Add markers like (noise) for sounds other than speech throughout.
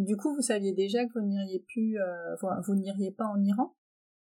Du coup, vous saviez déjà que vous n'iriez plus, vous n'iriez pas en Iran?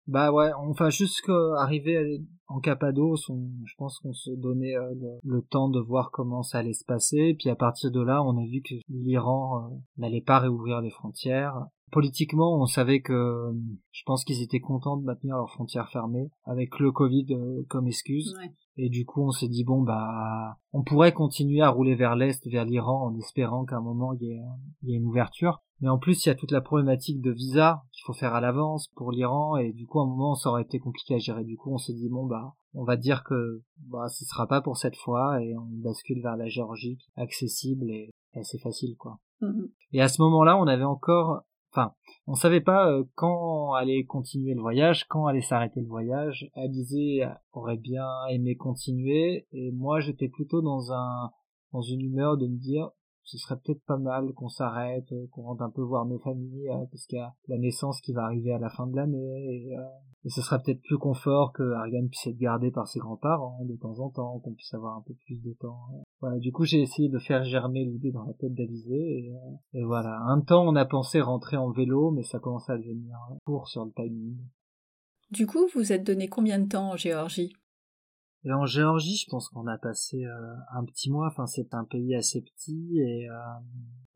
Bah ouais, enfin jusqu'arriver en Cappadoce, je pense qu'on se donnait euh, le, temps de voir comment ça allait se passer. Puis à partir de là, on a vu que l'Iran euh, n'allait pas réouvrir les frontières. Politiquement, on savait que je pense qu'ils étaient contents de maintenir leurs frontières fermées avec le Covid euh, comme excuse. Et du coup, on s'est dit bon bah, on pourrait continuer à rouler vers l'est, vers l'Iran, en espérant qu'à un moment il y ait une ouverture. Mais en plus, il y a toute la problématique de visa qu'il faut faire à l'avance pour l'Iran et du coup, à un moment, ça aurait été compliqué à gérer. Du coup, on s'est dit bon bah, on va dire que bah ce sera pas pour cette fois et on bascule vers la Géorgie, accessible et assez facile quoi. Mm-hmm. Et à ce moment-là, on avait encore, enfin, on savait pas euh, quand allait continuer le voyage, quand allait s'arrêter le voyage. Alizé aurait bien aimé continuer et moi, j'étais plutôt dans un dans une humeur de me dire ce serait peut-être pas mal qu'on s'arrête, euh, qu'on rentre un peu voir nos familles, euh, parce qu'il y a la naissance qui va arriver à la fin de l'année, et, euh, ce sera peut-être plus confort que Ariane puisse être gardée par ses grands-parents de temps en temps, qu'on puisse avoir un peu plus de temps. Voilà, du coup j'ai essayé de faire germer l'idée dans la tête d'Alizé, et, et, voilà. Un temps on a pensé rentrer en vélo, mais ça commençait à devenir court sur le timing. Du coup, vous êtes donné combien de temps en Géorgie? Et en Géorgie, je pense qu'on a passé euh, un petit mois. Enfin, c'est un pays assez petit et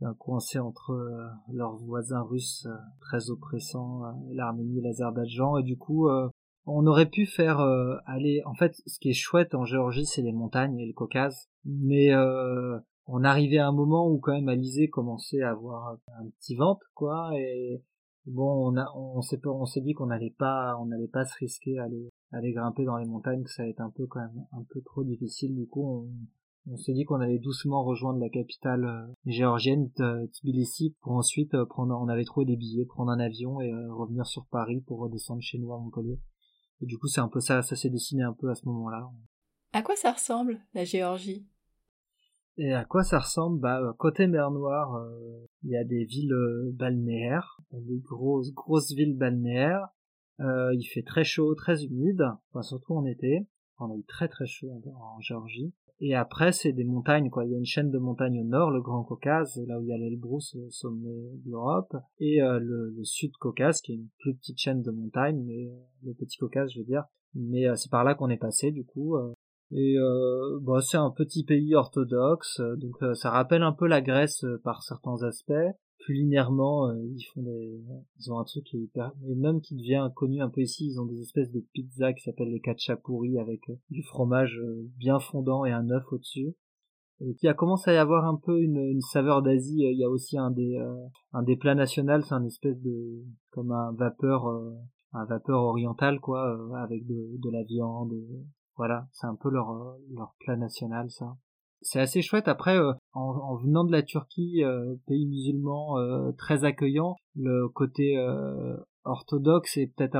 euh, coincé entre euh, leurs voisins russes euh, très oppressants, l'Arménie et l'Azerbaïdjan. Et du coup, on aurait pu faire aller. En fait, ce qui est chouette en Géorgie, c'est les montagnes et le Caucase. Mais on arrivait à un moment où quand même Alizé commençait à avoir un petit ventre, quoi. Et bon, on a, on s'est, on s'est dit qu'on n'allait pas, on n'allait pas se risquer à aller aller grimper dans les montagnes, que ça va être un peu quand même un peu trop difficile. Du coup, on, on s'est dit qu'on allait doucement rejoindre la capitale euh, géorgienne, Tbilissi, pour ensuite euh, prendre. On avait trouvé des billets, prendre un avion et euh, revenir sur Paris pour redescendre chez nous à Montpellier. Et du coup, c'est un peu ça, ça s'est dessiné un peu à ce moment-là. À quoi ça ressemble la Géorgie? Et à quoi ça ressemble? Bah côté mer Noire, il y a des villes balnéaires, des grosses grosses villes balnéaires. Euh, il fait très chaud, très humide, enfin, surtout en été. On a eu très très chaud en, Géorgie. Et après, c'est des montagnes, quoi. Il y a une chaîne de montagnes au nord, le Grand Caucase, là où il y a l'Elbrus, le sommet de l'Europe, et euh, le, Sud Caucase, qui est une plus petite chaîne de montagnes, mais euh, le Petit Caucase, je veux dire. Mais c'est par là qu'on est passé, du coup. Et bah, c'est un petit pays orthodoxe, donc ça rappelle un peu la Grèce par certains aspects culinairement, euh, ils font des, ils ont un truc qui est hyper, et même qui devient connu un peu ici, ils ont des espèces de pizzas qui s'appellent les kachapuri avec euh, du fromage euh, bien fondant et un œuf au-dessus. Et qui a commencé à y avoir un peu une, une saveur d'Asie. Il y a aussi un des, un des plats nationaux, c'est un espèce de, comme un vapeur, un vapeur oriental quoi, avec de, de la viande. Voilà, c'est un peu leur, leur plat national ça c'est assez chouette. Après, euh, en, venant de la Turquie, euh, pays musulman euh, très accueillant, le côté orthodoxe est peut-être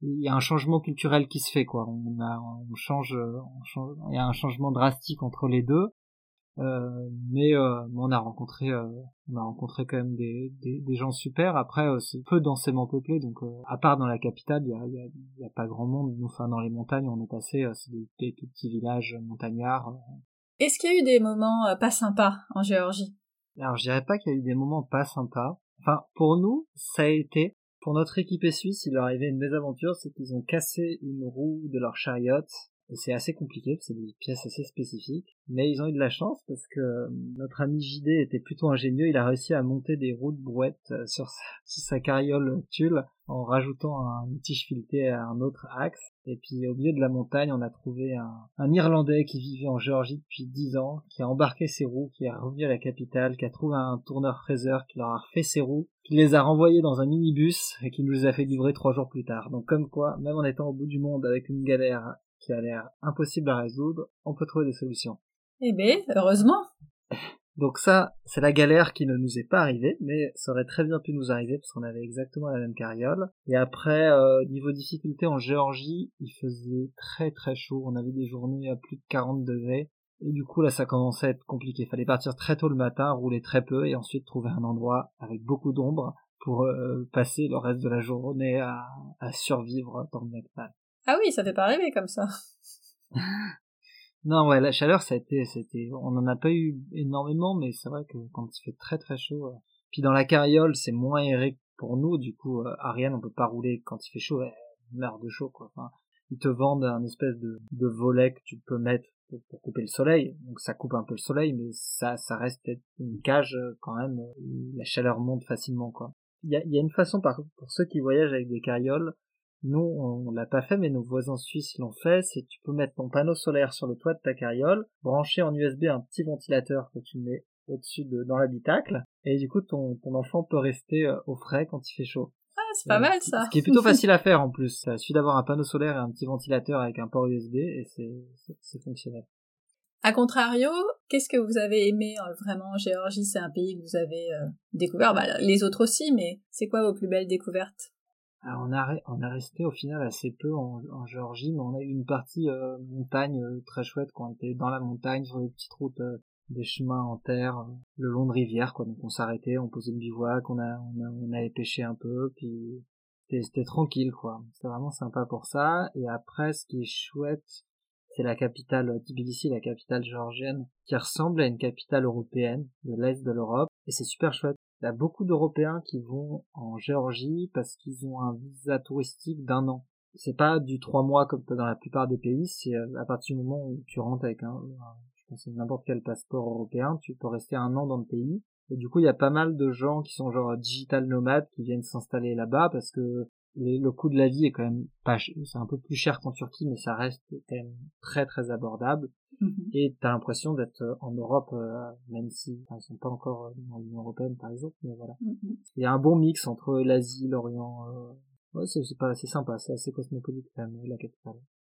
il y a un changement culturel qui se fait quoi. On, a, on change, on change, il y a un changement drastique entre les deux. Mais on a rencontré, on a rencontré quand même des, des, gens super. Après, c'est peu densément peuplé, donc à part dans la capitale, il y a, y a, pas grand monde. Enfin, dans les montagnes, on est passé, c'est des, des, petits villages montagnards. Est-ce qu'il y a eu des moments euh, pas sympas en Géorgie? Alors je dirais pas qu'il y a eu des moments pas sympas. Enfin, pour nous, ça a été, pour notre équipe suisse, il leur arrivait une mésaventure, c'est qu'ils ont cassé une roue de leur chariot c'est assez compliqué, c'est des pièces assez spécifiques. Mais ils ont eu de la chance parce que euh, notre ami JD était plutôt ingénieux. Il a réussi à monter des roues de brouette euh, sur sa, (laughs) carriole tulle en rajoutant un tige fileté à un autre axe. Et puis au milieu de la montagne, on a trouvé un, Irlandais qui vivait en Géorgie depuis 10 ans, qui a embarqué ses roues, qui est revenu à la capitale, qui a trouvé un tourneur fraiseur, qui leur a refait ses roues, qui les a renvoyés dans un minibus et qui nous les a fait livrer trois jours plus tard. Donc comme quoi, même en étant au bout du monde avec une galère qui a l'air impossible à résoudre, on peut trouver des solutions. Eh ben, heureusement. Donc ça, c'est la galère qui ne nous est pas arrivée, mais ça aurait très bien pu nous arriver parce qu'on avait exactement la même carriole. Et après, euh, niveau difficulté en Géorgie, il faisait très très chaud. On avait des journées à plus de 40 degrés. Et du coup, là, ça commençait à être compliqué. Il fallait partir très tôt le matin, rouler très peu, et ensuite trouver un endroit avec beaucoup d'ombre pour euh, passer le reste de la journée à, à survivre dans le Nepal. Ah oui, ça fait pas rêver comme ça. non, ouais, la chaleur, ça a été, c'était, on en a pas eu énormément, mais c'est vrai que quand il fait très très chaud, Puis dans la carriole, c'est moins aéré pour nous, du coup, euh, Ariane, on peut pas rouler quand il fait chaud, elle meurt de chaud, quoi. Enfin, ils te vendent un espèce de, de volet que tu peux mettre pour, couper le soleil, donc ça coupe un peu le soleil, mais ça, ça reste une cage euh, quand même, la chaleur monte facilement, quoi. Il y a, y a une façon, par pour ceux qui voyagent avec des carrioles, nous, on, l'a pas fait, mais nos voisins suisses l'ont fait, c'est tu peux mettre ton panneau solaire sur le toit de ta carriole, brancher en USB un petit ventilateur que tu mets au-dessus de, dans l'habitacle, et du coup, ton, ton enfant peut rester euh, au frais quand il fait chaud. Ah, c'est pas mal, ça. Ce qui est plutôt (laughs) facile à faire, en plus. Ça suffit d'avoir un panneau solaire et un petit ventilateur avec un port USB, et c'est, c'est fonctionnel. A contrario, qu'est-ce que vous avez aimé euh, vraiment en Géorgie? C'est un pays que vous avez euh, découvert, bah, les autres aussi, mais c'est quoi vos plus belles découvertes? Alors on a, resté au final assez peu en, Géorgie, mais on a eu une partie euh, montagne euh, très chouette quand on était dans la montagne sur des petites routes, euh, des chemins en terre, le long de rivières quoi. Donc on s'arrêtait, on posait une bivouac, on a, on, a, on allait pêcher un peu, puis c'était tranquille quoi. C'est vraiment sympa pour ça. Et après, ce qui est chouette, c'est la capitale Tbilisi, la capitale géorgienne, qui ressemble à une capitale européenne de l'est de l'Europe, et c'est super chouette. Il y a beaucoup d'Européens qui vont en Géorgie parce qu'ils ont un visa touristique d'un an. C'est pas du trois mois comme dans la plupart des pays, c'est euh, à partir du moment où tu rentres avec un, je pense n'importe quel passeport européen, tu peux rester un an dans le pays. Et du coup, il y a pas mal de gens qui sont genre digital nomades qui viennent s'installer là-bas parce que le coût de la vie est quand même pas, c'est un peu plus cher qu'en Turquie, mais ça reste quand même très très abordable. Mhm. Et t'as l'impression d'être euh, en Europe, euh, même si ils sont pas encore euh, dans l'Union européenne par exemple, mais voilà. Mhm. Il y a un bon mix entre l'Asie, l'Orient. Ouais, c'est pas, c'est sympa, c'est assez cosmopolite quand même la capitale.